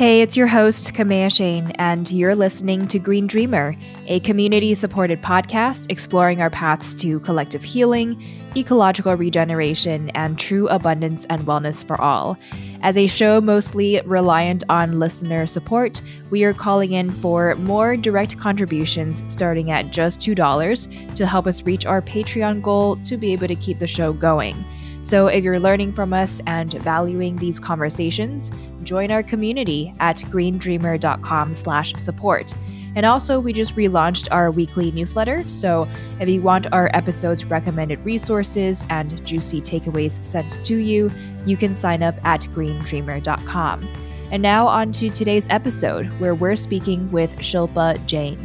Hey, it's your host, Kamea Chayne, and you're listening to Green Dreamer, a community supported podcast exploring our paths to collective healing, ecological regeneration, and true abundance and wellness for all. As a show mostly reliant on listener support, we are calling in for more direct contributions starting at just $2 to help us reach our Patreon goal to be able to keep the show going. So if you're learning from us and valuing these conversations, join our community at greendreamer.com slash support. And also, we just relaunched our weekly newsletter. So, if you want our episodes' recommended resources and juicy takeaways sent to you, you can sign up at greendreamer.com. And now, on to today's episode, where we're speaking with Shilpa Jain.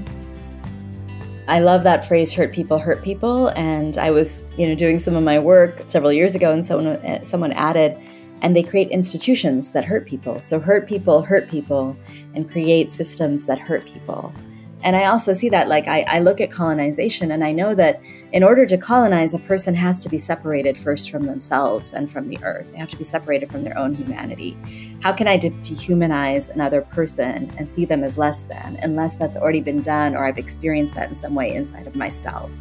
I love that phrase hurt people hurt people and I was, you know, doing some of my work several years ago and someone uh, someone added and they create institutions that hurt people. So hurt people hurt people and create systems that hurt people. And I also see that, like, I, I, look at colonization and I know that in order to colonize, a person has to be separated first from themselves and from the earth. They have to be separated from their own humanity. How can I de- dehumanize another person and see them as less than, unless that's already been done or I've experienced that in some way inside of myself?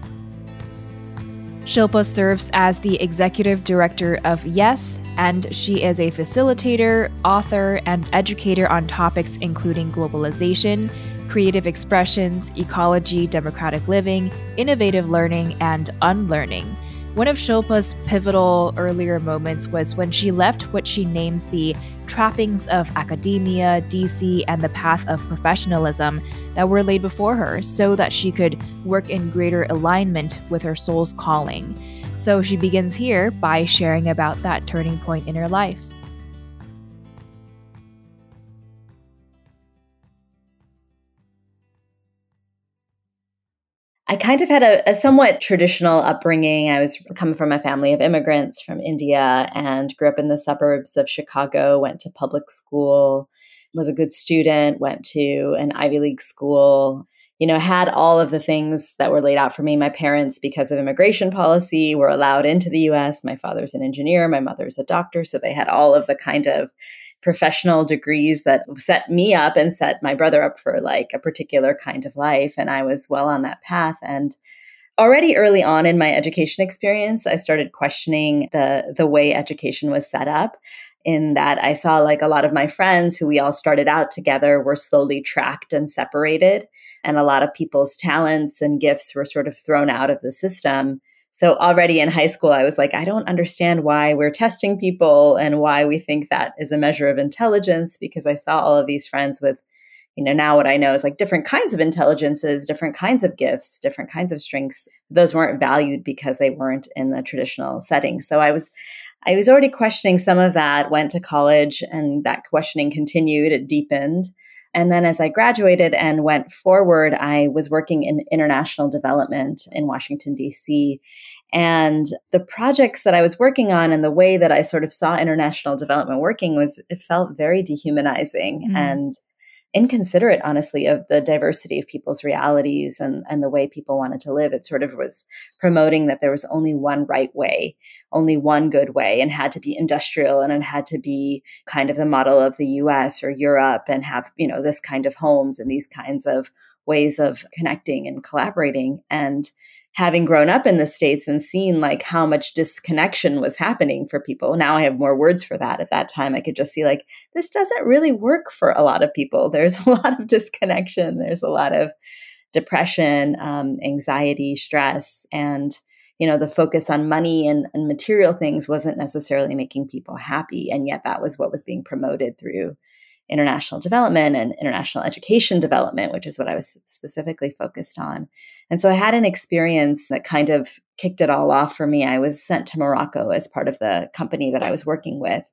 Shilpa serves as the executive director of Yes, and she is a facilitator, author, and educator on topics including globalization creative expressions, ecology, democratic living, innovative learning, and unlearning. One of Shilpa's pivotal earlier moments was when she left what she names the trappings of academia, DC, and the path of professionalism that were laid before her so that she could work in greater alignment with her soul's calling. So she begins here by sharing about that turning point in her life. I kind of had a, a, somewhat traditional upbringing. I was coming from a family of immigrants from India and grew up in the suburbs of Chicago, went to public school, was a good student, went to an Ivy League school, you know, had all of the things that were laid out for me. My parents, because of immigration policy, were allowed into the US. My father's an engineer, my mother's a doctor. So they had all of the kind of professional degrees that set me up and set my brother up for like a particular kind of life. And I was well on that path. And already early on in my education experience, I started questioning the the way education was set up. In that I saw like a lot of my friends who we all started out together were slowly tracked and separated. And a lot of people's talents and gifts were sort of thrown out of the system so already in high school, I was like, I don't understand why we're testing people and why we think that is a measure of intelligence because I saw all of these friends with, you know, now what I know is like different kinds of intelligences, different kinds of gifts, different kinds of strengths. Those weren't valued because they weren't in the traditional setting. So I was, I was already questioning some of that, went to college and that questioning continued, it deepened. And then as I graduated and went forward, I was working in international development in Washington, D.C. And the projects that I was working on and the way that I sort of saw international development working was, it felt very dehumanizing. Mm. And inconsiderate, honestly, of the diversity of people's realities and, and the way people wanted to live. It sort of was promoting that there was only one right way, only one good way, and had to be industrial and it had to be kind of the model of the US or Europe and have, you know, this kind of homes and these kinds of ways of connecting and collaborating. And having grown up in the states and seen like how much disconnection was happening for people. Now i have more words for that. At that time i could just see like this doesn't really work for a lot of people. There's a lot of disconnection. There's a lot of depression um, anxiety stress. And you know the focus on money and, and material things wasn't necessarily making people happy. And yet that was what was being promoted through international development and international education development, which is what I was specifically focused on. And so I had an experience that kind of kicked it all off for me. I was sent to Morocco as part of the company that I was working with.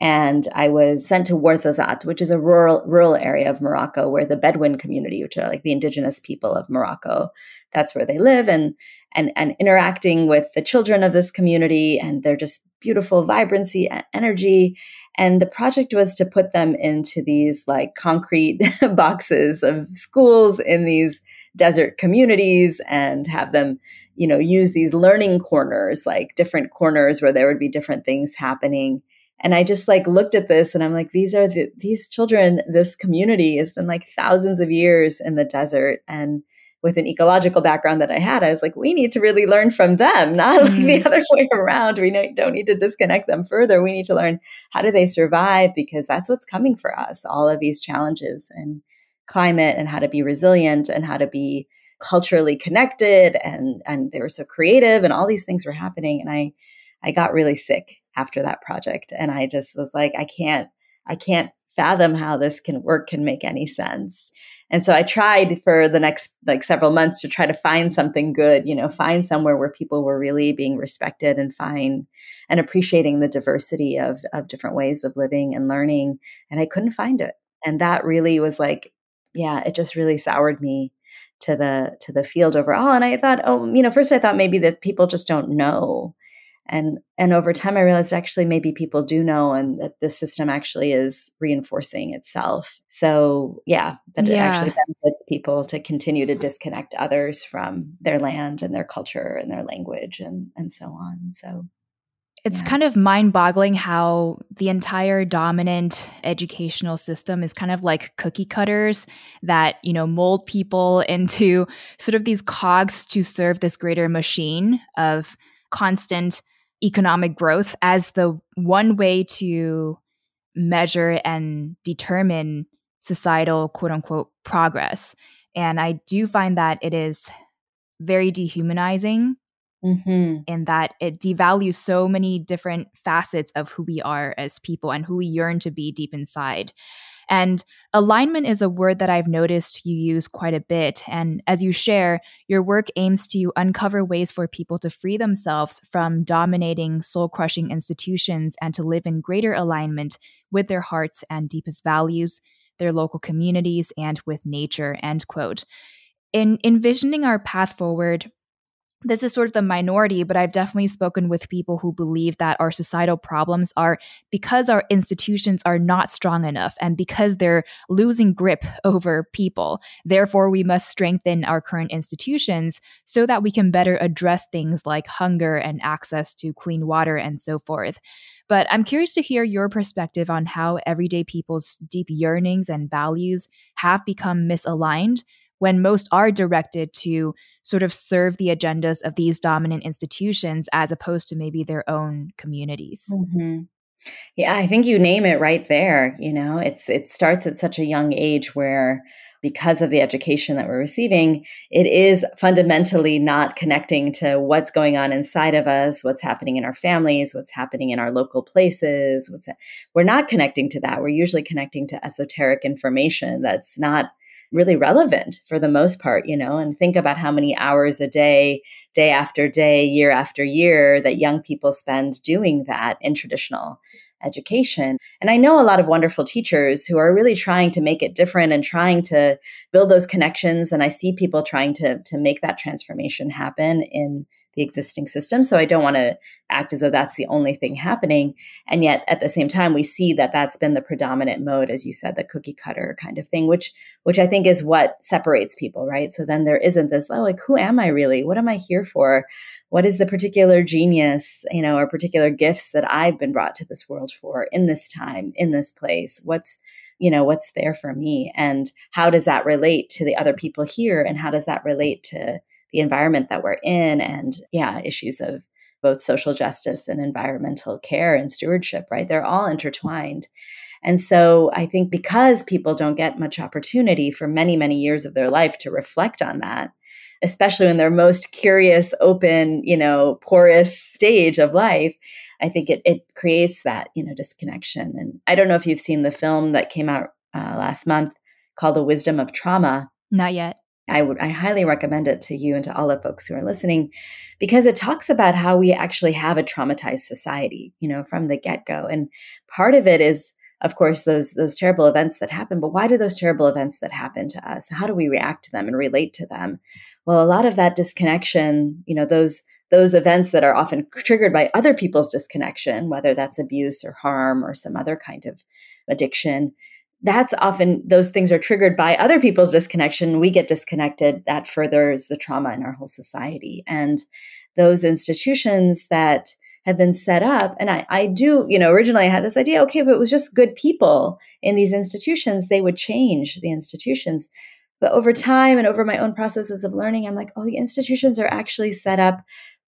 And I was sent to Ouarzazate, which is a rural rural area of Morocco where the Bedouin community, which are like the indigenous people of Morocco, that's where they live and and and interacting with the children of this community and they're just beautiful vibrancy and energy and the project was to put them into these like concrete boxes of schools in these desert communities and have them, you know, use these learning corners, like different corners where there would be different things happening. And I just like looked at this and I'm like, these are the, these children, this community has been like thousands of years in the desert. And with an ecological background that I had, I was like, we need to really learn from them, not like the mm. other way around. We don't need to disconnect them further. We need to learn how do they survive because that's what's coming for us. All of these challenges and climate and how to be resilient and how to be culturally connected and and they were so creative and all these things were happening and I I got really sick after that project and I just was like I can't I can't fathom how this can work can make any sense and so I tried for the next like several months to try to find something good, you know, find somewhere where people were really being respected and fine and appreciating the diversity of of different ways of living and learning. And I couldn't find it. And that really was like, yeah, it just really soured me to the to the field overall. And I thought, oh, you know, first I thought maybe that people just don't know and and over time i realized actually maybe people do know and that the system actually is reinforcing itself so yeah that yeah. it actually benefits people to continue to disconnect others from their land and their culture and their language and and so on so it's yeah. kind of mind boggling how the entire dominant educational system is kind of like cookie cutters that, you know, mold people into sort of these cogs to serve this greater machine of constant economic growth as the one way to measure and determine societal quote unquote progress. And I do find that it is very dehumanizing mm-hmm. in that it devalues so many different facets of who we are as people and who we yearn to be deep inside. And alignment is a word that I've noticed you use quite a bit. And as you share, your work aims to uncover ways for people to free themselves from dominating, soul crushing institutions and to live in greater alignment with their hearts and deepest values, their local communities, and with nature. End quote. In envisioning our path forward, this is sort of the minority, but I've definitely spoken with people who believe that our societal problems are because our institutions are not strong enough and because they're losing grip over people. Therefore, we must strengthen our current institutions so that we can better address things like hunger and access to clean water and so forth. But I'm curious to hear your perspective on how everyday people's deep yearnings and values have become misaligned when most are directed to sort of serve the agendas of these dominant institutions as opposed to maybe their own communities. Mm-hmm. Yeah, I think you name it right there. You know, it's it starts at such a young age where because of the education that we're receiving, it is fundamentally not connecting to what's going on inside of us, what's happening in our families, what's happening in our local places. What's we're not connecting to that. We're usually connecting to esoteric information that's not really relevant for the most part, you know, and think about how many hours a day, day after day, year after year that young people spend doing that in traditional education. And I know a lot of wonderful teachers who are really trying to make it different and trying to build those connections. And I see people trying to, to make that transformation happen in the existing system. So I don't want to act as though that's the only thing happening. And yet at the same time, we see that that's been the predominant mode, as you said, the cookie cutter kind of thing, which, which I think is what separates people, right? So then there isn't this, oh, like, who am I really? What am I here for? What is the particular genius, you know, or particular gifts that I've been brought to this world for in this time, in this place? What's, you know, what's there for me? And how does that relate to the other people here? And how does that relate to the environment that we're in and yeah issues of both social justice and environmental care and stewardship right? They're all intertwined. And so i think because people don't get much opportunity for many many years of their life to reflect on that especially in their most curious open you know porous stage of life i think it, it creates that you know disconnection. And i don't know if you've seen the film that came out uh, last month called the wisdom of trauma. Not yet I would I highly recommend it to you and to all the folks who are listening because it talks about how we actually have a traumatized society, you know, from the get-go. And part of it is of course those those terrible events that happen, but why do those terrible events that happen to us? How do we react to them and relate to them? Well, a lot of that disconnection, you know, those those events that are often triggered by other people's disconnection, whether that's abuse or harm or some other kind of addiction, that's often those things are triggered by other people's disconnection. We get disconnected. That furthers the trauma in our whole society. And those institutions that have been set up, and I, I do, you know, originally I had this idea, okay, if it was just good people in these institutions, they would change the institutions. But over time and over my own processes of learning, I'm like, oh, the institutions are actually set up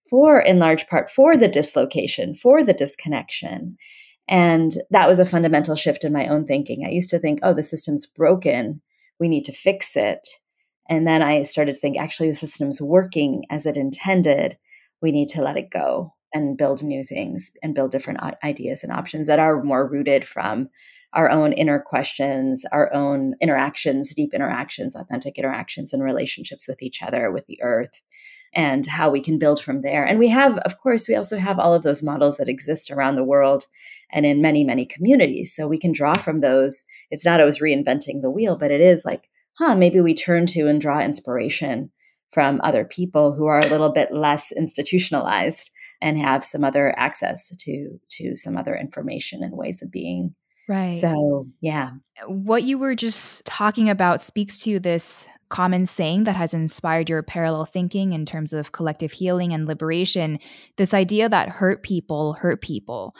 for, in large part, for the dislocation, for the disconnection. And that was a fundamental shift in my own thinking. I used to think, oh, the system's broken. We need to fix it. And then I started to think, actually, the system's working as it intended. We need to let it go and build new things and build different ideas and options that are more rooted from our own inner questions, our own interactions, deep interactions, authentic interactions, and relationships with each other, with the earth, and how we can build from there. And we have, of course, we also have all of those models that exist around the world and in many, many communities. So we can draw from those. It's not always reinventing the wheel, but it is like, huh, maybe we turn to and draw inspiration from other people who are a little bit less institutionalized and have some other access to to some other information and ways of being. Right. So, yeah. What you were just talking about speaks to this common saying that has inspired your parallel thinking in terms of collective healing and liberation this idea that hurt people hurt people.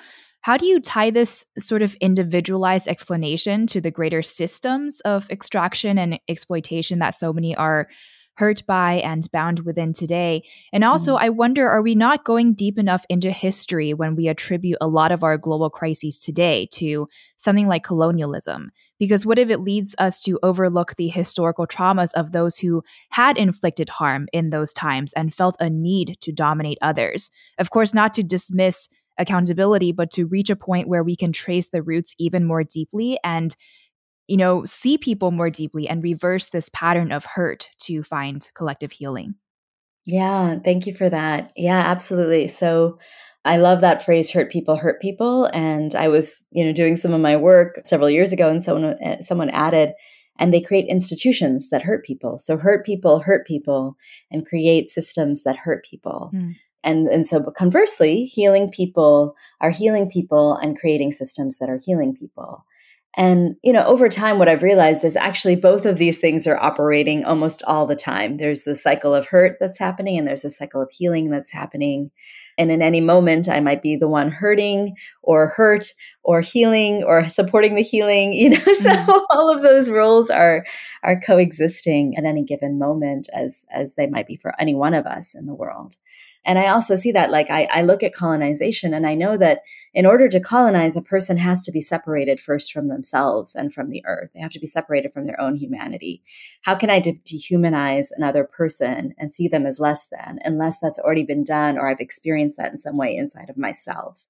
How do you tie this sort of individualized explanation to the greater systems of extraction and exploitation that so many are hurt by and bound within today? And also, mm. I wonder are we not going deep enough into history when we attribute a lot of our global crises today to something like colonialism? Because what if it leads us to overlook the historical traumas of those who had inflicted harm in those times and felt a need to dominate others? Of course, not to dismiss accountability, but to reach a point where we can trace the roots even more deeply and you know, see people more deeply and reverse this pattern of hurt to find collective healing. Yeah, thank you for that. Yeah, absolutely. So I love that phrase hurt people hurt people and I was, you know, doing some of my work several years ago and someone eh, someone added and they create institutions that hurt people. So hurt people hurt people and create systems that hurt people. Mm and and so but conversely healing people are healing people and creating systems that are healing people. And you know over time what i've realized is actually both of these things are operating almost all the time. There's the cycle of hurt that's happening and there's a cycle of healing that's happening. And in any moment i might be the one hurting or hurt or healing or supporting the healing you know so mm-hmm. all of those roles are are coexisting at any given moment as as they might be for any one of us in the world and I also see that, like, I, I look at colonization and I know that in order to colonize, a person has to be separated first from themselves and from the earth. They have to be separated from their own humanity. How can I de- dehumanize another person and see them as less than, unless that's already been done or I've experienced that in some way inside of myself?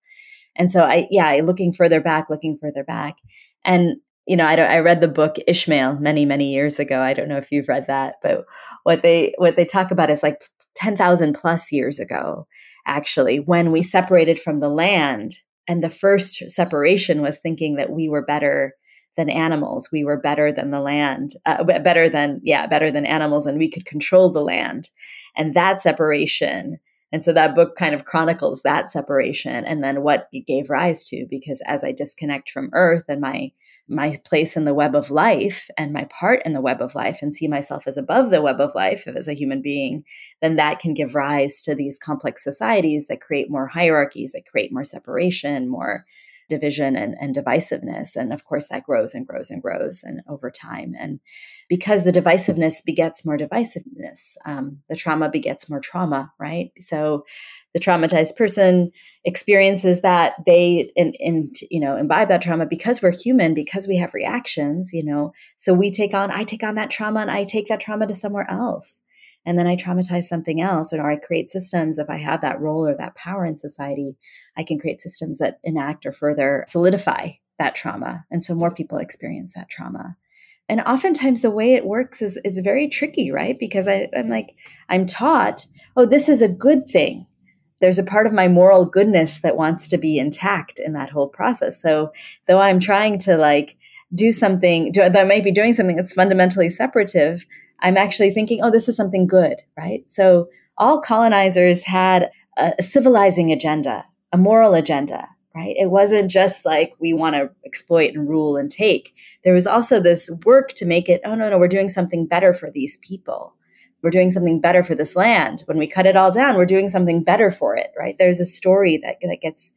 And so I, yeah, looking further back, looking further back. And you know, I, don't, I read the book Ishmael many, many years ago. I don't know if you've read that, but what they what they talk about is like ten thousand plus years ago, actually, when we separated from the land, and the first separation was thinking that we were better than animals, we were better than the land, uh, better than yeah, better than animals, and we could control the land, and that separation And so that book kind of chronicles that separation and then what it gave rise to. Because as I disconnect from earth and my my place in the web of life and my part in the web of life and see myself as above the web of life as a human being, then that can give rise to these complex societies that create more hierarchies, that create more separation, more division and, and divisiveness. And of course, that grows and grows and grows and over time. And because the divisiveness begets more divisiveness, um, the trauma begets more trauma, right? So the traumatized person experiences that they and, in you know imbibe that trauma because we're human because we have reactions you know so we take on i take on that trauma and i take that trauma to somewhere else and then I traumatize something else, or I create systems. If I have that role or that power in society, I can create systems that enact or further solidify that trauma. And so more people experience that trauma. And oftentimes the way it works is it's very tricky, right? Because I, I'm like, I'm taught, oh, this is a good thing. There's a part of my moral goodness that wants to be intact in that whole process. So though I'm trying to like do something, do, that I might be doing something that's fundamentally separative, I'm actually thinking, oh, this is something good, right? So all colonizers had a, a civilizing agenda, a moral agenda, right? It wasn't just like we want to exploit and rule and take. There was also this work to make it, oh, no, no, we're doing something better for these people. We're doing something better for this land. When we cut it all down, we're doing something better for it, right? There's a story that, that gets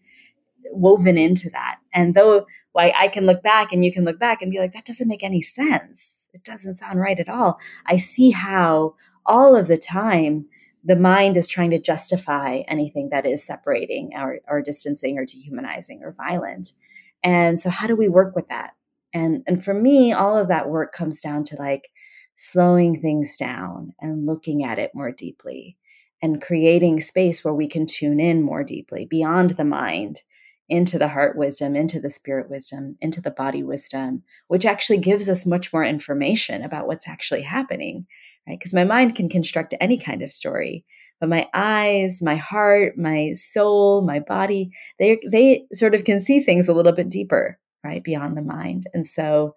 woven into that. And though why I can look back and you can look back and be like, that doesn't make any sense. It doesn't sound right at all. I see how all of the time the mind is trying to justify anything that is separating or, or distancing or dehumanizing or violent. And so how do we work with that? And and for me, all of that work comes down to like slowing things down and looking at it more deeply and creating space where we can tune in more deeply beyond the mind into the heart wisdom, into the spirit wisdom, into the body wisdom, which actually gives us much more information about what's actually happening, right? Because my mind can construct any kind of story, but my eyes, my heart, my soul, my body, they they sort of can see things a little bit deeper, right, beyond the mind. And so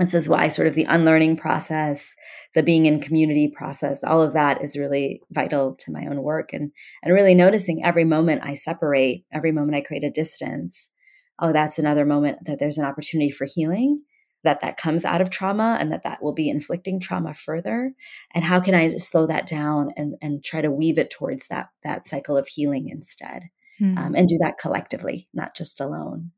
this is why sort of the unlearning process the being in community process all of that is really vital to my own work and and really noticing every moment i separate every moment i create a distance. Oh that's another moment that there's an opportunity for healing that that comes out of trauma and that that will be inflicting trauma further. And how can i slow that down and and try to weave it towards that that cycle of healing instead hmm. um, and do that collectively not just alone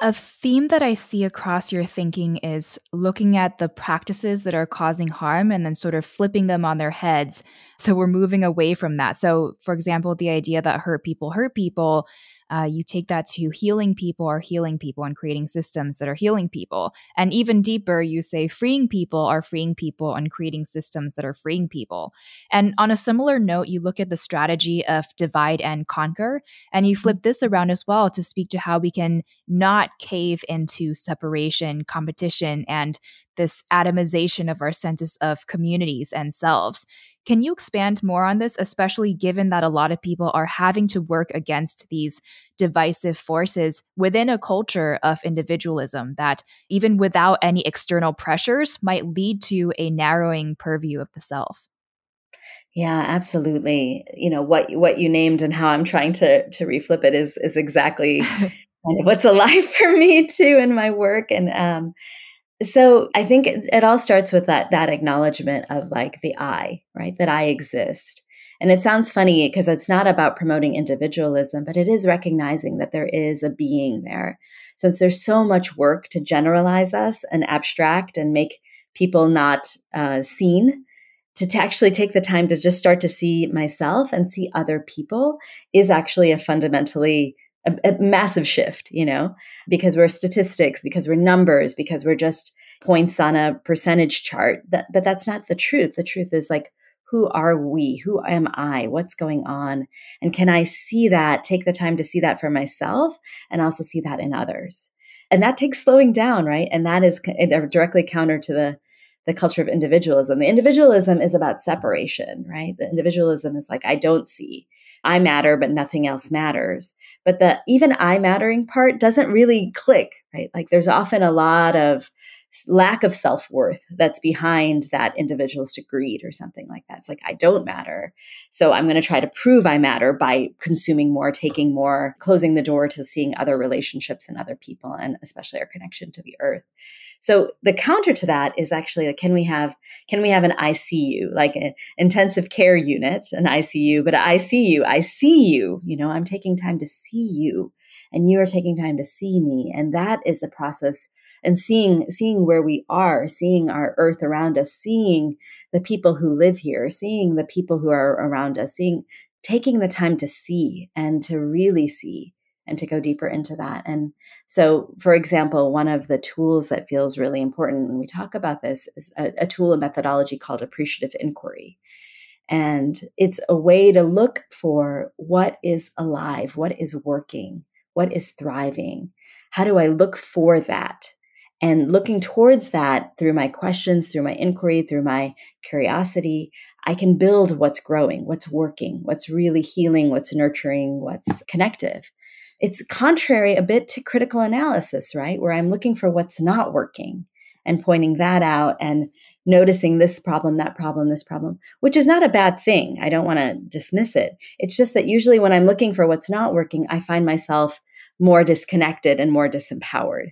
a theme that I see across your thinking is looking at the practices that are causing harm and then sort of flipping them on their heads. So we're moving away from that. So, for example, the idea that hurt people hurt people uh, you take that to healing people are healing people and creating systems that are healing people. And even deeper, you say freeing people are freeing people and creating systems that are freeing people. And on a similar note, you look at the strategy of divide and conquer, and you flip this around as well to speak to how we can not cave into separation, competition, and this atomization of our senses of communities and selves. Can you expand more on this, especially given that a lot of people are having to work against these divisive forces within a culture of individualism that, even without any external pressures, might lead to a narrowing purview of the self? Yeah, absolutely. You know what what you named and how I'm trying to to reflip it is is exactly kind of what's alive for me too in my work and um so I think it, it, all starts with that that acknowledgement of like the I, right? That I exist. And it sounds funny because it's not about promoting individualism, but it is recognizing that there is a being there. Since there's so much work to generalize us and abstract and make people not uh, seen, to, to actually take the time to just start to see myself and see other people is actually a fundamentally a, a massive shift, you know, because we're statistics, because we're numbers, because we're just points on a percentage chart. That, but that's not the truth. The truth is like, who are we? Who am I? What's going on? And can I see that, take the time to see that for myself and also see that in others? And that takes slowing down, right? And that is uh, directly counter to the the culture of individualism. The individualism is about separation, right? The individualism is like, I don't see. I matter, but nothing else matters. But the even I mattering part doesn't really click, right? Like there's often a lot of lack of self worth that's behind that individual's greed or something like that. It's like, I don't matter. So I'm going to try to prove I matter by consuming more, taking more, closing the door to seeing other relationships and other people, and especially our connection to the earth. So the counter to that is actually like, can we have can we have an ICU, like an intensive care unit, an ICU, but I see you, I see you. You know, I'm taking time to see you, and you are taking time to see me, and that is a process. And seeing seeing where we are, seeing our earth around us, seeing the people who live here, seeing the people who are around us, seeing taking the time to see and to really see and to go deeper into that. And so, for example, one of the tools that feels really important when we talk about this is a, a tool and methodology called appreciative inquiry. And it's a way to look for what is alive, what is working, what is thriving. How do I look for that? And looking towards that through my questions, through my inquiry, through my curiosity, I can build what's growing, what's working, what's really healing, what's nurturing, what's mm. connective it's contrary a bit to critical analysis, right? Where I'm looking for what's not working and pointing that out and noticing this problem, that problem, this problem, which is not a bad thing. I don't want to dismiss it. It's just that usually when I'm looking for what's not working, I find myself more disconnected and more disempowered.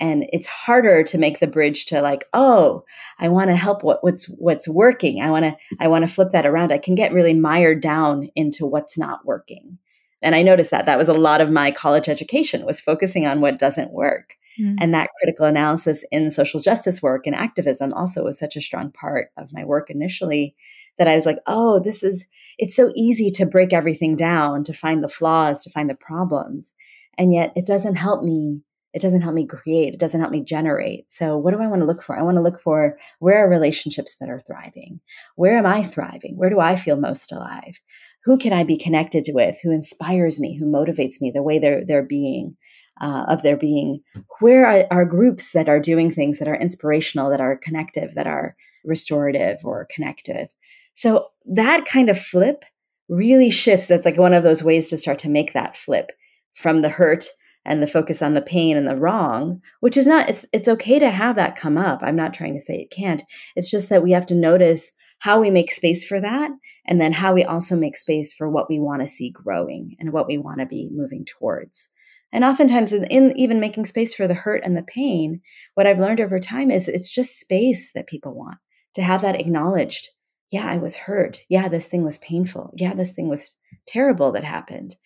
And it's harder to make the bridge to like, oh, I want to help what, what's what's working. I want to I want to flip that around. I can get really mired down into what's not working and i noticed that that was a lot of my college education was focusing on what doesn't work. Mm. and that critical analysis in social justice work and activism also was such a strong part of my work initially that i was like oh this is it's so easy to break everything down to find the flaws to find the problems. And yet it doesn't help me it doesn't help me create it doesn't help me generate. So what do i want to look for? I want to look for where are relationships that are thriving? Where am i thriving? Where do i feel most alive who can I be connected with? Who inspires me? Who motivates me? The way they're they're being uh, of their being. Where are, are groups that are doing things that are inspirational, that are connective, that are restorative or connective? So that kind of flip really shifts. That's like one of those ways to start to make that flip from the hurt and the focus on the pain and the wrong, which is not, it's, it's okay to have that come up. I'm not trying to say it can't. It's just that we have to notice how we make space for that, and then how we also make space for what we want to see growing and what we want to be moving towards. And oftentimes, in, in, even making space for the hurt and the pain, what I've learned over time is it's just space that people want to have that acknowledged. Yeah, I was hurt. Yeah, this thing was painful. Yeah, this thing was terrible that happened.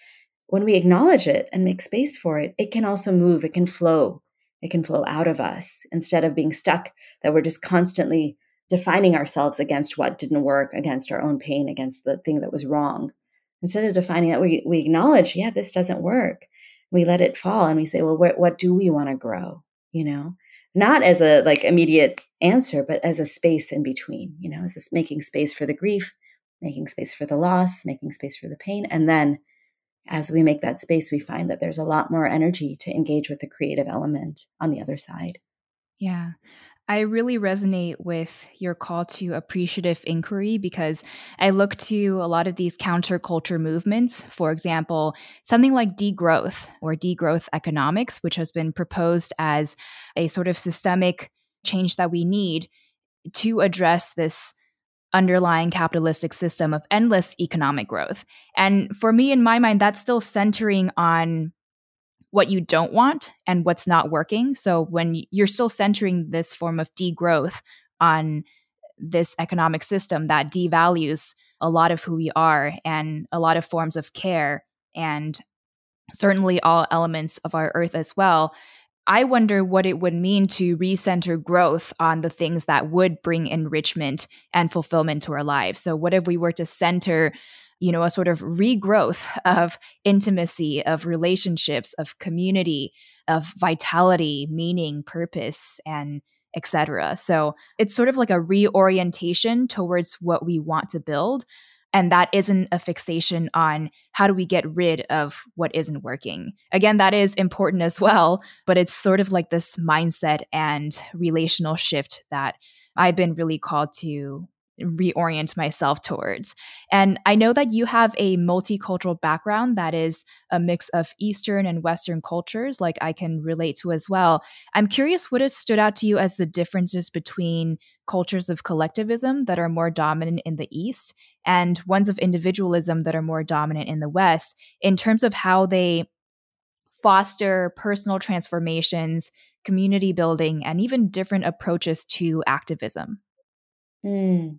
When we acknowledge it and make space for it, it can also move, it can flow, it can flow out of us instead of being stuck that we're just constantly defining ourselves against what didn't work, against our own pain, against the thing that was wrong. Instead of defining that, we, we acknowledge, yeah, this doesn't work. We let it fall and we say, well, what, what do we want to grow? You know, not as a like immediate answer, but as a space in between, you know, as this making space for the grief, making space for the loss, making space for the pain. And then as we make that space, we find that there's a lot more energy to engage with the creative element on the other side. Yeah. I really resonate with your call to appreciative inquiry because I look to a lot of these counterculture movements. For example, something like degrowth or degrowth economics, which has been proposed as a sort of systemic change that we need to address this underlying capitalistic system of endless economic growth. And for me, in my mind, that's still centering on what you don't want and what's not working. So when you're still centering this form of degrowth on this economic system that devalues a lot of who we are and a lot of forms of care and certainly all elements of our earth as well. I wonder what it would mean to recenter growth on the things that would bring enrichment and fulfillment to our lives. So, what if we were to center you know, a sort of regrowth of intimacy, of relationships, of community, of vitality, meaning, purpose, and etc. So it's sort of like a reorientation towards what we want to build. And that isn't a fixation on how do we get rid of what isn't working. Again, that is important as well, but it's sort of like this mindset and relational shift that I've been really called to reorient myself towards. And I know that you have a multicultural background that is a mix of Eastern and Western cultures, like I can relate to as well. I'm curious what has stood out to you as the differences between cultures of collectivism that are more dominant in the East and ones of individualism that are more dominant in the West in terms of how they foster personal transformations, community building, and even different approaches to activism. Mm.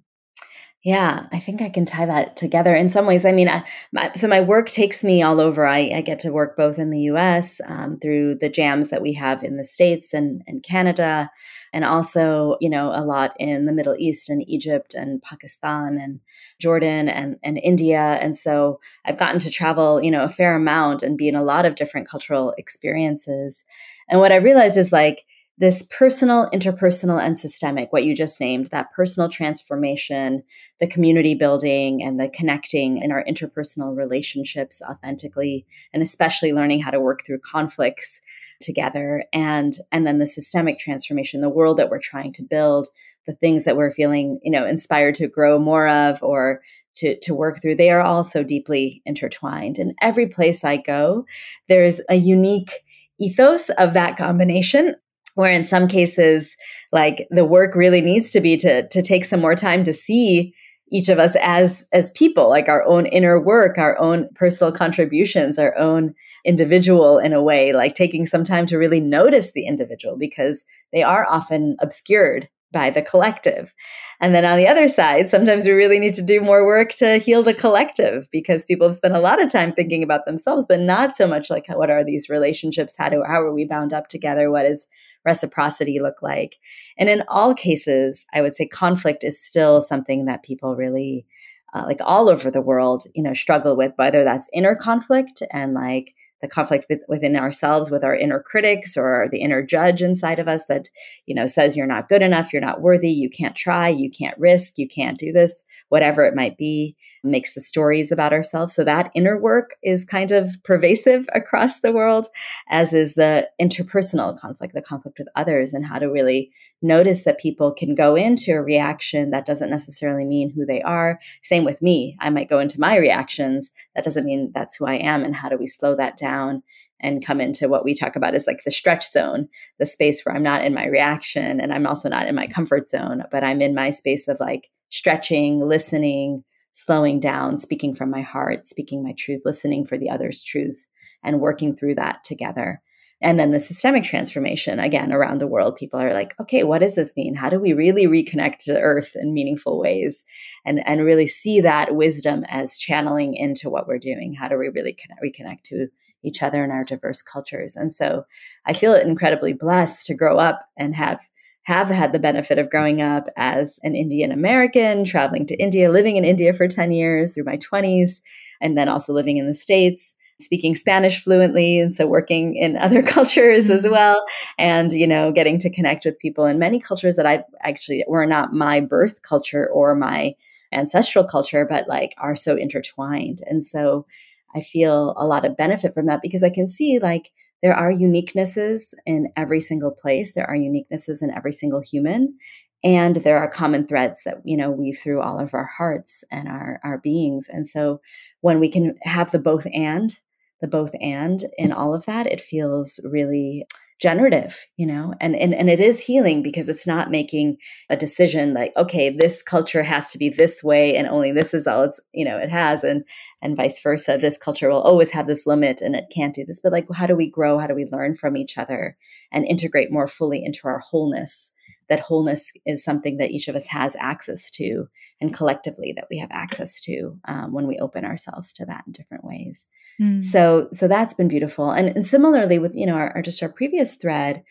Yeah, I think I can tie that together in some ways. I mean, I, my, so my work takes me all over. I, I, get to work both in the US um, through the jams that we have in the States and, and Canada, and also, you know, a lot in the Middle East and Egypt and Pakistan and Jordan and, and India. And so I've gotten to travel, you know, a fair amount and be in a lot of different cultural experiences. And what I realized is like, this personal, interpersonal, and systemic, what you just named, that personal transformation, the community building, and the connecting in our interpersonal relationships authentically, and especially learning how to work through conflicts together and and then the systemic transformation the world that we're trying to build the things that we're feeling you know inspired to grow more of or to, to work through they are all so deeply intertwined. And every place i go there's a unique ethos of that combination where in some cases like the work really needs to be to to take some more time to see each of us as as people like our own inner work our own personal contributions our own individual in a way like taking some time to really notice the individual because they are often obscured by the collective. And then on the other side, sometimes we really need to do more work to heal the collective because people have spent a lot of time thinking about themselves, but not so much like what are these relationships? How do how are we bound up together? What is reciprocity look like? And in all cases, I would say conflict is still something that people really uh, like all over the world, you know, struggle with, whether that's inner conflict and like the conflict with, within ourselves with our inner critics or the inner judge inside of us that you know says you're not good enough you're not worthy you can't try you can't risk you can't do this whatever it might be makes the stories about ourselves. So that inner work is kind of pervasive across the world as is the interpersonal conflict the conflict with others and how to really notice that people can go into a reaction that doesn't necessarily mean who they are. Same with me. I might go into my reactions. That doesn't mean that's who i am and how do we slow that down and come into what we talk about as like the stretch zone, the space where I'm not in my reaction and I'm also not in my comfort zone, but I'm in my space of like stretching, listening, slowing down, speaking from my heart, speaking my truth, listening for the other's truth, and working through that together. And then the systemic transformation, again, around the world, people are like, okay, what does this mean? How do we really reconnect to Earth in meaningful ways and, and really see that wisdom as channeling into what we're doing? How do we really connect, reconnect to each other and our diverse cultures. And so I feel incredibly blessed to grow up and have have had the benefit of growing up as an Indian American, traveling to India, living in India for 10 years through my 20s, and then also living in the States, speaking Spanish fluently. And so working in other cultures as mm-hmm. well. And, you know, getting to connect with people in many cultures that I actually were not my birth culture or my ancestral culture, but like are so intertwined. And so I feel a lot of benefit from that because I can see like there are uniquenesses in every single place. There are uniquenesses in every single human. And there are common threads that, you know, weave through all of our hearts and our, our beings. And so when we can have the both and, the both and in all of that, it feels really generative you know? And, and and it is healing because it's not making a decision like okay this culture has to be this way and only this is all it's you know it has and and vice versa this culture will always have this limit and it can't do this. But like how do we grow? How do we learn from each other and integrate more fully into our wholeness? That wholeness is something that each of us has access to and collectively that we have access to um, when we open ourselves to that in different ways Mm. So so that's been beautiful. And, and similarly with, you know, our, our just our previous thread,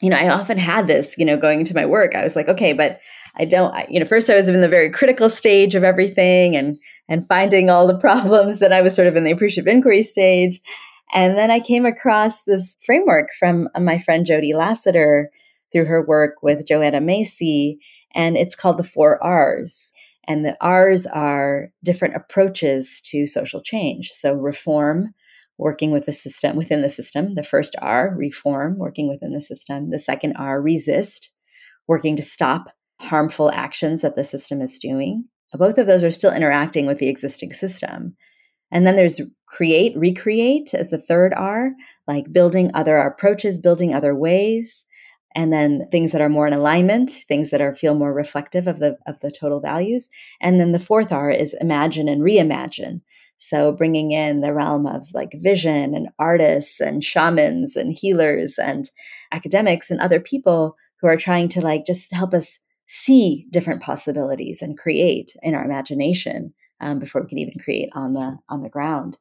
you know, I often had this, you know, going into my work. I was like, okay, but I don't, I, you know, first I was in the very critical stage of everything and and finding all the problems. Then I was sort of in the appreciative inquiry stage, and then I came across this framework from uh, my friend Jody Lassiter through her work with Joanna Macy, and it's called the Four R's. And the R's are different approaches to social change. So reform, working with the system within the system. The first R, reform, working within the system. The second R, resist, working to stop harmful actions that the system is doing. Both of those are still interacting with the existing system. And then there's create, recreate as the third R, like building other approaches, building other ways. And then things that are more in alignment, things that are feel more reflective of the of the total values. And then the fourth R is imagine and reimagine. So bringing in the realm of like vision and artists and shamans and healers and academics and other people who are trying to like just help us see different possibilities and create in our imagination um, before we can even create on the on the ground.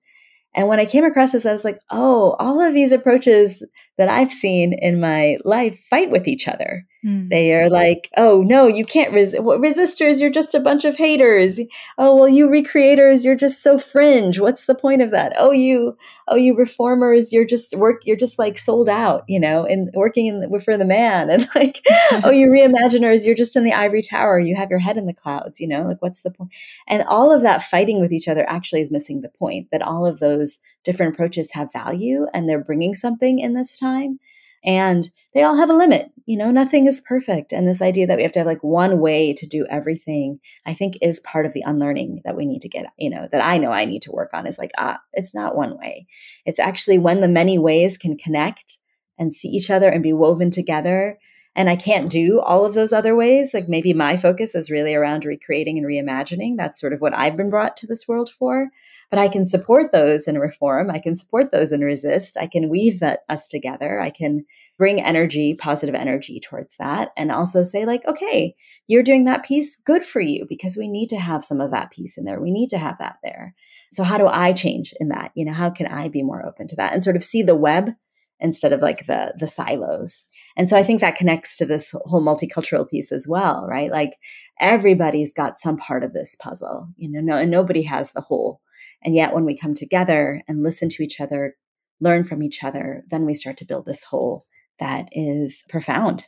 And when I came across this, I was like, oh, all of these approaches that I've seen in my life fight with each other. Mm. They are like, oh, no, you can't res- resistors. You're just a bunch of haters. Oh, well, you recreators, you're just so fringe. What's the point of that? Oh, you, oh, you reformers, you're just work. You're just like sold out, you know, and working in the, for the man. And like, oh, you reimaginers, you're just in the ivory tower. You have your head in the clouds, you know, like what's the point? And all of that fighting with each other actually is missing the point that all of those different approaches have value and they're bringing something in this time and they all have a limit you know nothing is perfect and this idea that we have to have like one way to do everything i think is part of the unlearning that we need to get you know that i know i need to work on is like ah it's not one way it's actually when the many ways can connect and see each other and be woven together and I can't do all of those other ways. Like maybe my focus is really around recreating and reimagining. That's sort of what I've been brought to this world for. But I can support those in reform. I can support those in resist. I can weave that us together. I can bring energy, positive energy towards that. And also say, like, okay, you're doing that piece, good for you, because we need to have some of that piece in there. We need to have that there. So how do I change in that? You know, how can I be more open to that and sort of see the web instead of like the the silos. And so I think that connects to this whole multicultural piece as well, right? Like everybody's got some part of this puzzle, you know, no, and nobody has the whole. And yet when we come together and listen to each other, learn from each other, then we start to build this whole that is profound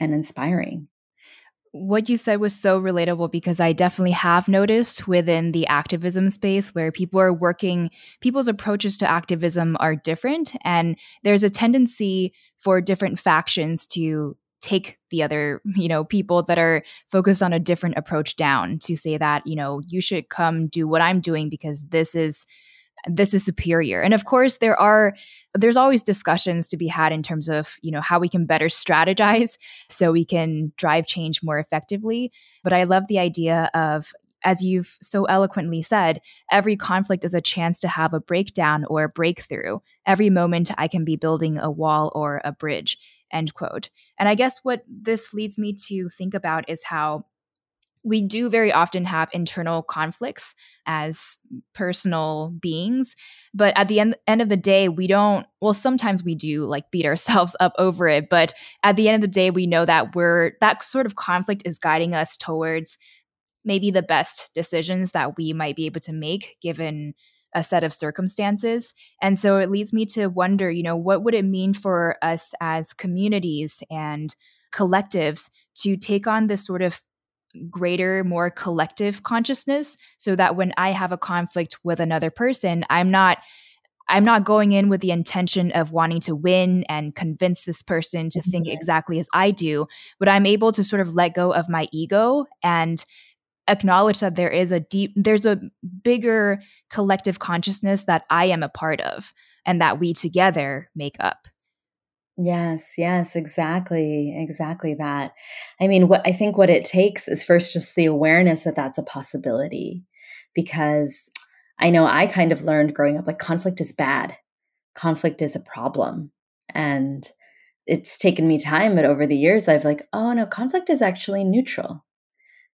and inspiring what you said was so relatable because I definitely have noticed within the activism space where people are working, people's approaches to activism are different. And there's a tendency for different factions to take the other, you know, people that are focused on a different approach down to say that, you know, you should come do what I'm doing because this is this is superior. And of course, there are there's always discussions to be had in terms of you know how we can better strategize so we can drive change more effectively. But i love the idea of as you've so eloquently said every conflict is a chance to have a breakdown or a breakthrough. Every moment i can be building a wall or a bridge end quote. And i guess what this leads me to think about is how we do very often have internal conflicts as personal beings but at the end, end of the day we don't well sometimes we do like beat ourselves up over it but at the end of the day we know that we're that sort of conflict is guiding us towards maybe the best decisions that we might be able to make given a set of circumstances and so it leads me to wonder you know what would it mean for us as communities and collectives to take on this sort of greater, more collective consciousness so that when I have a conflict with another person, I'm not I'm not going in with the intention of wanting to win and convince this person to think mm-hmm. exactly as I do, but I'm able to sort of let go of my ego and acknowledge that there is a deep there's a bigger collective consciousness that I am a part of and that we together make up. Yes, yes, exactly. Exactly that. I mean, what I think what it takes is first just the awareness that that's a possibility because I know I kind of learned growing up like conflict is bad. Conflict is a problem. And it's taken me time, but over the years I've like, oh no, conflict is actually neutral.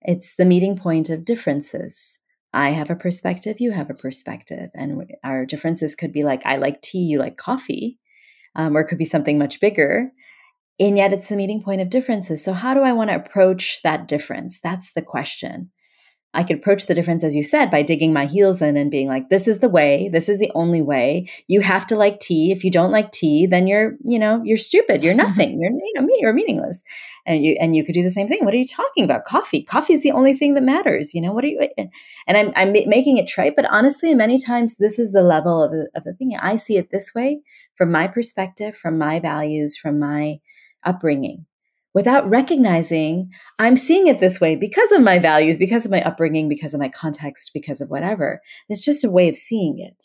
It's the meeting point of differences. I have a perspective, you have a perspective, and our differences could be like I like tea, you like coffee um, or it could be something much bigger. And yet it's the meeting point of differences. So, how do I want to approach that difference? That's the question. I could approach the difference, as you said, by digging my heels in and being like, this is the way. This is the only way. You have to like tea. If you don't like tea, then you're, you know, you're stupid. You're nothing. You're, you know, you're meaningless. And you, and you could do the same thing. What are you talking about? Coffee. Coffee is the only thing that matters. You know, what are you, eh, eh. and I'm, I'm making it trite, but honestly, many times this is the level of the, of the thing. I see it this way from my perspective, from my values, from my upbringing. Without recognizing I'm seeing it this way because of my values, because of my upbringing, because of my context, because of whatever. It's just a way of seeing it,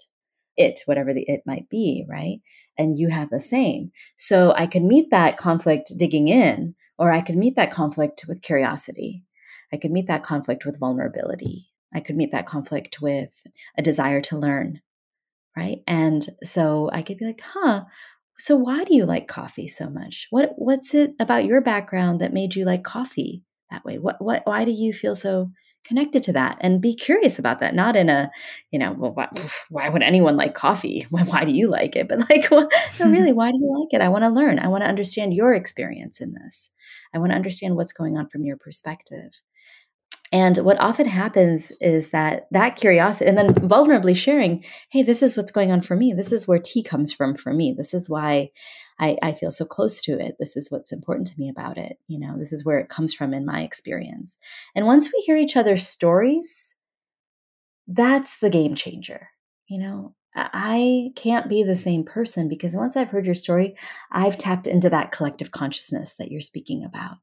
it, whatever the it might be, right? And you have the same. So I could meet that conflict digging in, or I could meet that conflict with curiosity. I could meet that conflict with vulnerability. I could meet that conflict with a desire to learn, right? And so I could be like, huh, so why do you like coffee so much? What what's it about your background that made you like coffee that way? What what why do you feel so connected to that? And be curious about that, not in a, you know, well, why, why would anyone like coffee? Why, why do you like it? But like, well, no, mm-hmm. really, why do you like it? I want to learn. I want to understand your experience in this. I want to understand what's going on from your perspective. And what often happens is that that curiosity, and then vulnerably sharing, hey, this is what's going on for me. This is where tea comes from for me. This is why I, I feel so close to it. This is what's important to me about it. You know, this is where it comes from in my experience. And once we hear each other's stories, that's the game changer. You know, I can't be the same person because once I've heard your story, I've tapped into that collective consciousness that you're speaking about.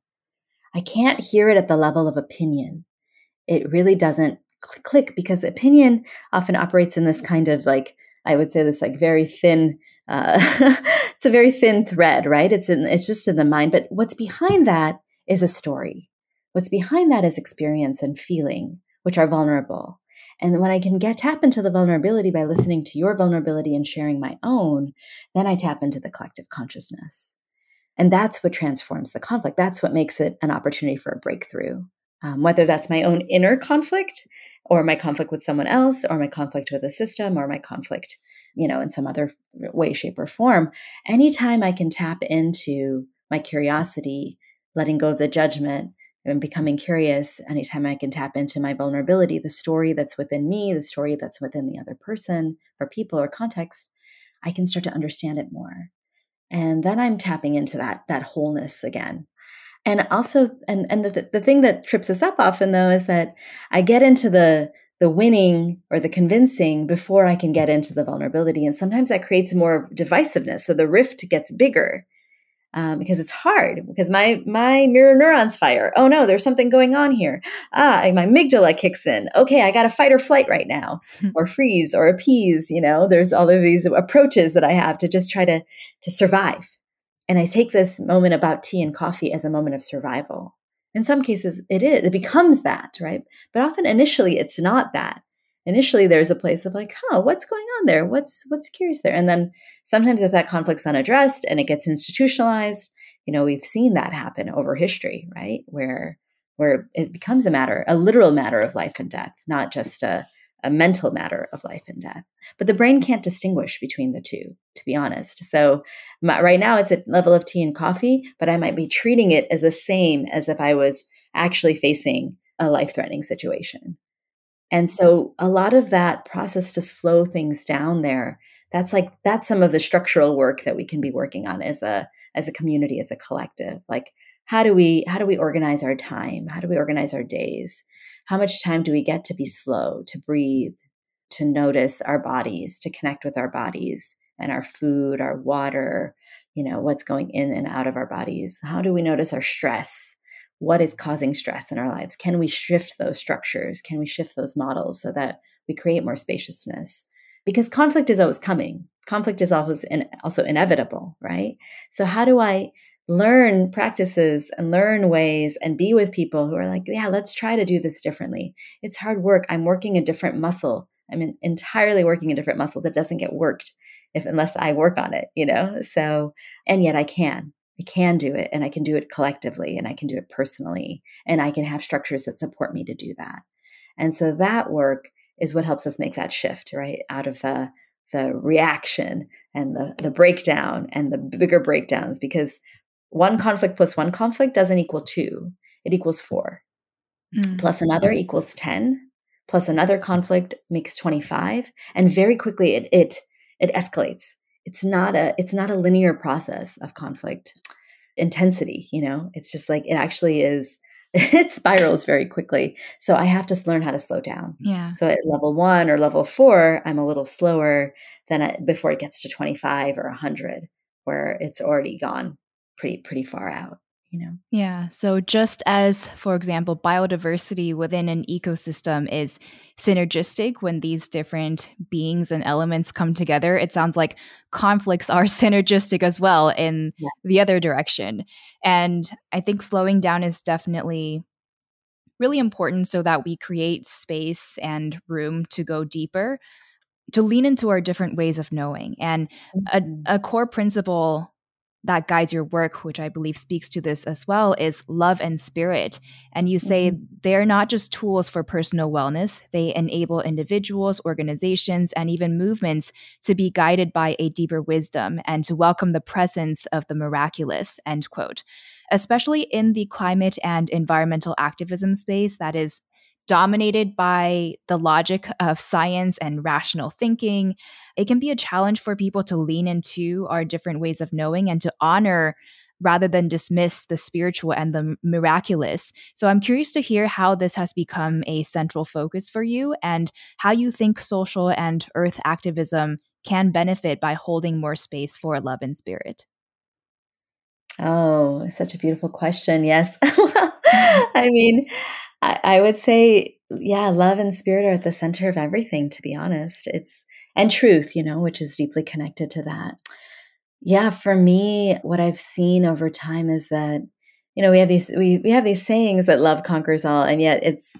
I can't hear it at the level of opinion it really doesn't click because opinion often operates in this kind of like I would say this like very thin. Uh, it's a very thin thread, right? It's in it's just in the mind, but what's behind that is a story. What's behind that is experience and feeling, which are vulnerable. And when I can get tap into the vulnerability by listening to your vulnerability and sharing my own, then I tap into the collective consciousness. And that's what transforms the conflict. That's what makes it an opportunity for a breakthrough um, whether that's my own inner conflict or my conflict with someone else or my conflict with a system or my conflict you know in some other way shape or form. Anytime i can tap into my curiosity letting go of the judgment and becoming curious anytime i can tap into my vulnerability the story that's within me the story that's within the other person or people or context i can start to understand it more. And then i'm tapping into that that wholeness again and also and and the, the thing that trips us up often though is that i get into the the winning or the convincing before i can get into the vulnerability. And sometimes that creates more divisiveness. So the rift gets bigger um, because it's hard because my my mirror neurons fire. Oh no there's something going on here. Ah my amygdala kicks in. Okay i got a fight or flight right now. Or freeze or appease you know? There's all of these approaches that i have to just try to to survive and I take this moment about tea and coffee as a moment of survival. In some cases, it is, it becomes that, right? But often initially it's not that. Initially there's a place of like, huh, what's going on there? What's what's curious there? And then sometimes if that conflict's unaddressed and it gets institutionalized, you know, we've seen that happen over history, right? Where where it becomes a matter, a literal matter of life and death, not just a a mental matter of life and death. But the brain can't distinguish between the two, to be honest. So my, right now it's a level of tea and coffee, but I might be treating it as the same as if I was actually facing a life threatening situation. And so a lot of that process to slow things down there, that's like that's some of the structural work that we can be working on as a as a community as a collective. Like how do we how do we organize our time? How do we organize our days? How much time do we get to be slow, to breathe, to notice our bodies, to connect with our bodies and our food, our water, you know, what's going in and out of our bodies? How do we notice our stress? What is causing stress in our lives? Can we shift those structures? Can we shift those models so that we create more spaciousness? Because conflict is always coming. Conflict is always in, also inevitable, right? So how do I learn practices and learn ways and be with people who are like, yeah, let's try to do this differently. It's hard work. I'm working a different muscle. I'm entirely working a different muscle that doesn't get worked if unless I work on it, you know? So, and yet I can. I can do it and I can do it collectively and I can do it personally and I can have structures that support me to do that. And so that work is what helps us make that shift, right? Out of the the reaction and the the breakdown and the bigger breakdowns because one conflict plus one conflict doesn't equal two, it equals four. Mm. Plus another equals 10, plus another conflict makes 25. And very quickly it, it, it escalates. It's not a it's not a linear process of conflict intensity, you know. It's just like it actually is it spirals very quickly. So I have to learn how to slow down. Yeah. So at level one or level four, I'm a little slower than I, before it gets to 25 or 100, where it's already gone pretty pretty far out you know yeah so just as for example biodiversity within an ecosystem is synergistic when these different beings and elements come together it sounds like conflicts are synergistic as well in yes. the other direction and i think slowing down is definitely really important so that we create space and room to go deeper to lean into our different ways of knowing and mm-hmm. a, a core principle that guides your work, which I believe speaks to this as well, is love and spirit. And you say mm-hmm. they're not just tools for personal wellness, they enable individuals, organizations, and even movements to be guided by a deeper wisdom and to welcome the presence of the miraculous, end quote. Especially in the climate and environmental activism space that is dominated by the logic of science and rational thinking, it can be a challenge for people to lean into our different ways of knowing and to honor rather than dismiss the spiritual and the miraculous. So I'm curious to hear how this has become a central focus for you and how you think social and earth activism can benefit by holding more space for love and spirit. Oh, such a beautiful question. Yes. I mean, I, I would say, yeah, love and spirit are at the center of everything, to be honest. It's, and truth, you know, which is deeply connected to that. Yeah, for me, what I've seen over time is that, you know, we have these, we, we have these sayings that love conquers all, and yet it's,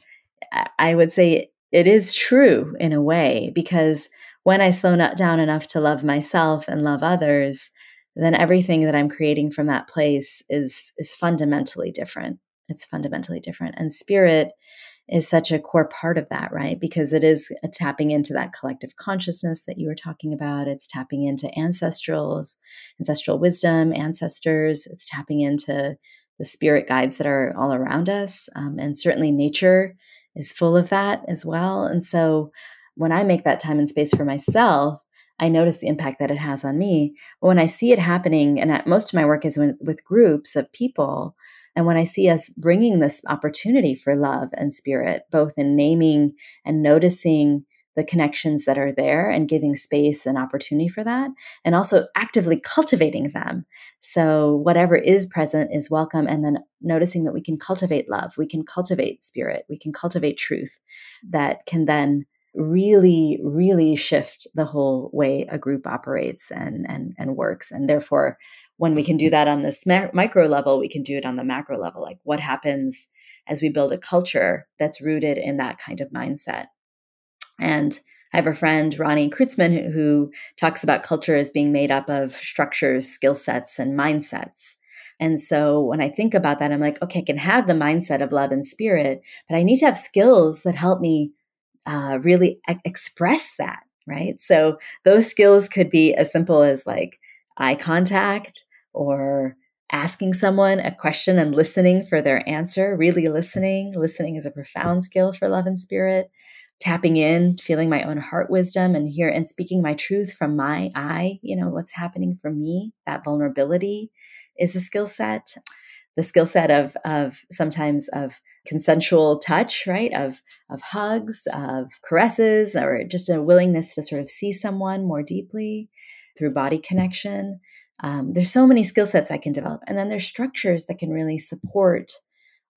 I would say it is true in a way, because when I slow down enough to love myself and love others, then everything that I'm creating from that place is is fundamentally different it's fundamentally different. And spirit is such a core part of that, right? Because it is tapping into that collective consciousness that you were talking about. It's tapping into ancestrals, ancestral wisdom, ancestors. It's tapping into the spirit guides that are all around us. Um, and certainly nature is full of that as well. And so when I make that time and space for myself, I notice the impact that it has on me. But when I see it happening, and most of my work is with, with groups of people, and when I see us bringing this opportunity for love and spirit, both in naming and noticing the connections that are there and giving space and opportunity for that, and also actively cultivating them. So, whatever is present is welcome. And then noticing that we can cultivate love, we can cultivate spirit, we can cultivate truth that can then really really shift the whole way a group operates and and and works and therefore when we can do that on this micro level, we can do it on the macro level. Like what happens as we build a culture that's rooted in that kind of mindset. And I have a friend, Ronnie Kreutzmann, who, who talks about culture as being made up of structures, skill sets, and mindsets. And so when I think about that, I'm like, okay, I can have the mindset of love and spirit, but I need to have skills that help me uh, really e- express that, right? So those skills could be as simple as like eye contact or asking someone a question and listening for their answer, really listening. Listening is a profound skill for love and spirit. Tapping in, feeling my own heart wisdom and here and speaking my truth from my eye, you know, what's happening for me, that vulnerability is a skill set. The skill set of of sometimes of consensual touch, right? Of of hugs, of caresses, or just a willingness to sort of see someone more deeply through body connection. Um, there's so many skill sets I can develop. And then there's structures that can really support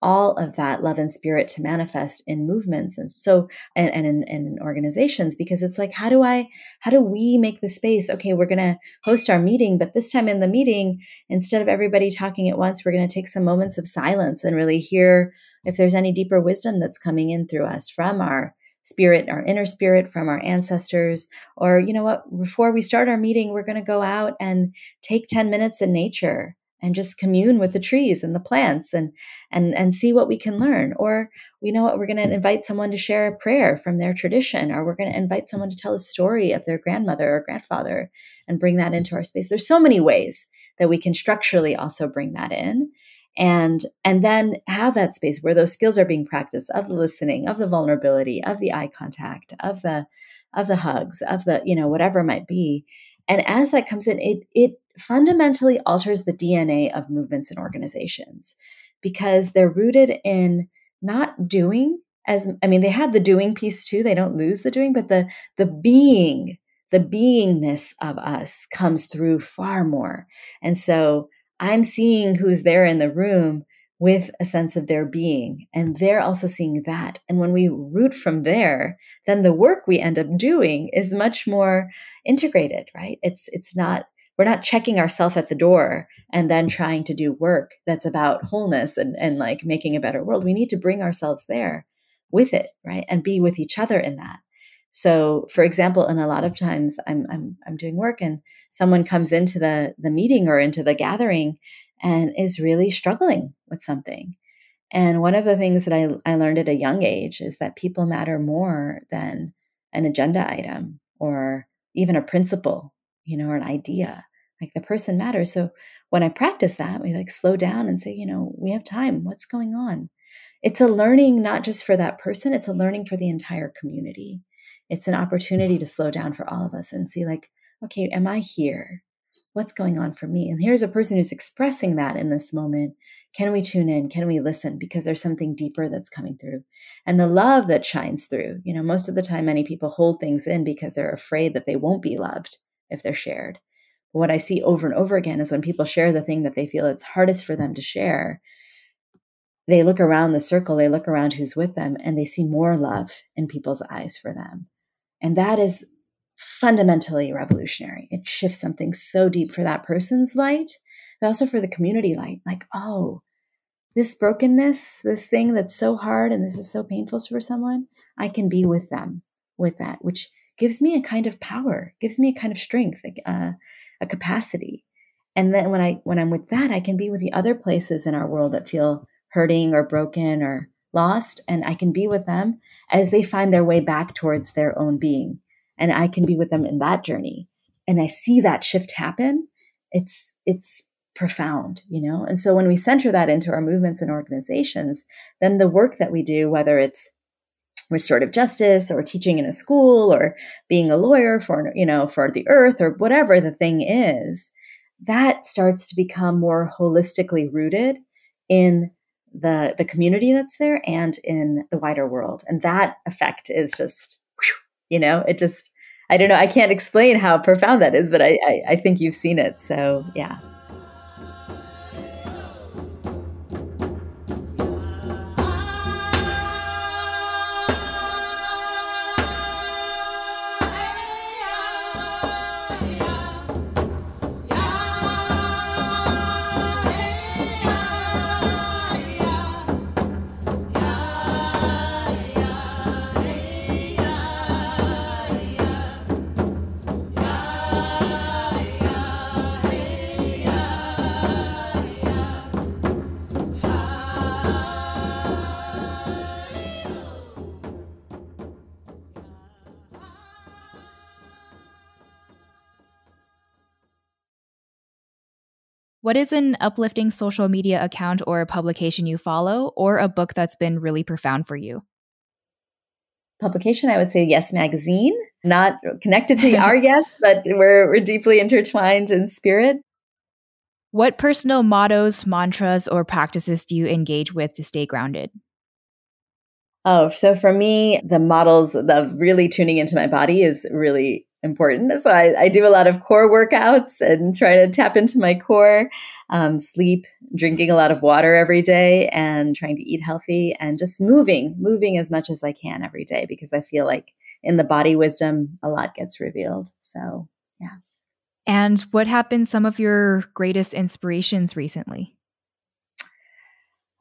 all of that love and spirit to manifest in movements and so and, and in, in, organizations because it's like how do i how do we make the space okay we're going to host our meeting but this time in the meeting instead of everybody talking at once we're going to take some moments of silence and really hear if there's any deeper wisdom that's coming in through us from our spirit, our inner spirit from our ancestors. Or, you know what, before we start our meeting, we're going to go out and take 10 minutes in nature and just commune with the trees and the plants and and and see what we can learn. Or we know what we're going to hmm. invite someone to share a prayer from their tradition or we're going to invite someone to tell a story of their grandmother or grandfather and bring that hmm. into our space. There's so many ways that we can structurally also bring that in. And and then have that space where those skills are being practiced of the listening of the vulnerability of the eye contact of the of the hugs of the you know whatever it might be and as that comes in it it fundamentally alters the dna of movements and organizations because they're rooted in not doing as i mean they have the doing piece too they don't lose the doing but the the being the beingness of us comes through far more. And so I'm seeing who's there in the room with a sense of their being and they're also seeing that. And when we root from there then the work we end up doing is much more integrated right? It's it's not we're not checking ourselves at the door and then trying to do work that's about wholeness and, and like making a better world. We need to bring ourselves there with it right? And be with each other in that. So, for example, and a lot of times I'm, I'm, I'm doing work and someone comes into the, the meeting or into the gathering and is really struggling with something. And one of the things that I, I learned at a young age is that people matter more than an agenda item or even a principle, you know, or an idea. Like the person matters. So when I practice that, we like slow down and say, you know, we have time. What's going on? It's a learning not just for that person, it's a learning for the entire community it's an opportunity to slow down for all of us and see like okay am i here what's going on for me? And here's a person who's expressing that in this moment. Can we tune in? Can we listen? Because there's something deeper that's coming through. And the love that shines through you know most of the time many people hold things in because they're afraid that they won't be loved if they're shared. But what i see over and over again is when people share the thing that they feel it's hardest for them to share they look around the circle they look around who's with them and they see more love in people's eyes for them. And that is fundamentally revolutionary. It shifts something so deep for that person's light, but also for the community light. Like, oh, this brokenness, this thing that's so hard and this is so painful for someone, I can be with them with that, which gives me a kind of power, gives me a kind of strength, a, uh, a capacity. And then when I when I'm with that, I can be with the other places in our world that feel hurting or broken or lost and I can be with them as they find their way back towards their own being. And I can be with them in that journey. And I see that shift happen. It's, it's profound, you know? And so when we center that into our movements and organizations, then the work that we do, whether it's restorative justice or teaching in a school or being a lawyer for, you know, for the earth or whatever the thing is, that starts to become more holistically rooted in the the community that's there and in the wider world and that effect is just you know it just i don't know i can't explain how profound that is but i i, I think you've seen it so yeah What is an uplifting social media account or a publication you follow, or a book that's been really profound for you? Publication, I would say Yes Magazine. Not connected to our Yes, but we're, we're deeply intertwined in spirit. What personal mottos, mantras, or practices do you engage with to stay grounded? Oh, so for me, the models of really tuning into my body is really important. So I, I, do a lot of core workouts and try to tap into my core, um, sleep, drinking a lot of water every day, and trying to eat healthy and just moving, moving as much as I can every day because I feel like in the body wisdom, a lot gets revealed. So, yeah. And what have been some of your greatest inspirations recently?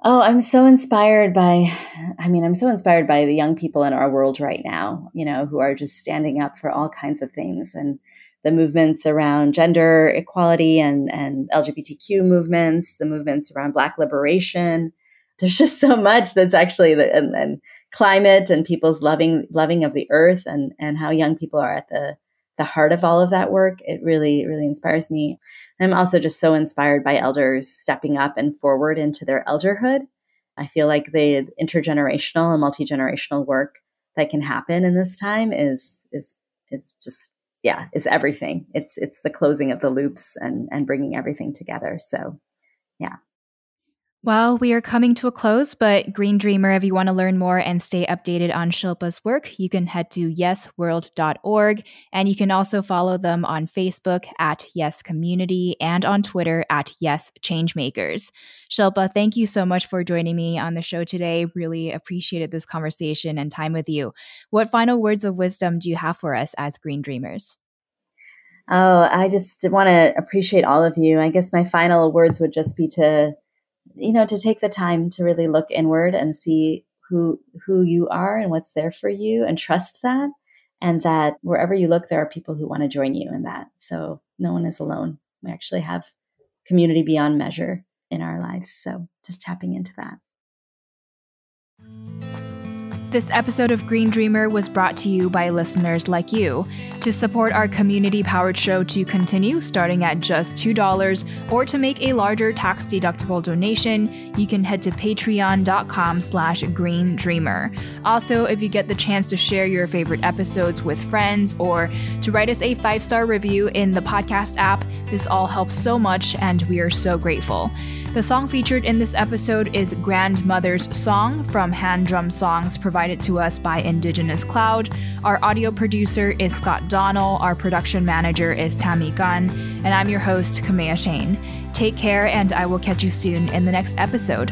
Oh, I'm so inspired by, I mean, I'm so inspired by the young people in our world right now, you know, who are just standing up for all kinds of things and the movements around gender equality and, and LGBTQ movements, the movements around Black liberation. There's just so much that's actually, the, and, and climate and people's loving, loving of the earth and, and how young people are at the, the heart of all of that work. It really, really inspires me. I'm also just so inspired by elders stepping up and forward into their elderhood. I feel like the intergenerational and multi-generational work that can happen in this time is is is just yeah, is everything. It's it's the closing of the loops and and bringing everything together. So, yeah. Well, we are coming to a close, but Green Dreamer, if you want to learn more and stay updated on Shilpa's work, you can head to yesworld.org. And you can also follow them on Facebook at Yes Community and on Twitter at Yes Changemakers. Shilpa, thank you so much for joining me on the show today. Really appreciated this conversation and time with you. What final words of wisdom do you have for us as Green Dreamers? Oh, I just want to appreciate all of you. I guess my final words would just be to you know to take the time to really look inward and see who who you are and what's there for you and trust that and that wherever you look there are people who want to join you in that. So no one is alone. We actually have community beyond measure in our lives so just tapping into that this episode of Green Dreamer was brought to you by listeners like you. To support our community powered show to continue starting at just $2 or to make a larger tax deductible donation, you can head to patreon.com slash green dreamer. Also, if you get the chance to share your favorite episodes with friends or to write us a five-star review in the podcast app, this all helps so much and we are so grateful. The song featured in this episode is Grandmother's Song from Hand Drum Songs provided to us by Indigenous Cloud. Our audio producer is Scott Donnell, our production manager is Tammy Gunn, and I'm your host, Kamea Chayne. Take care, and I will catch you soon in the next episode.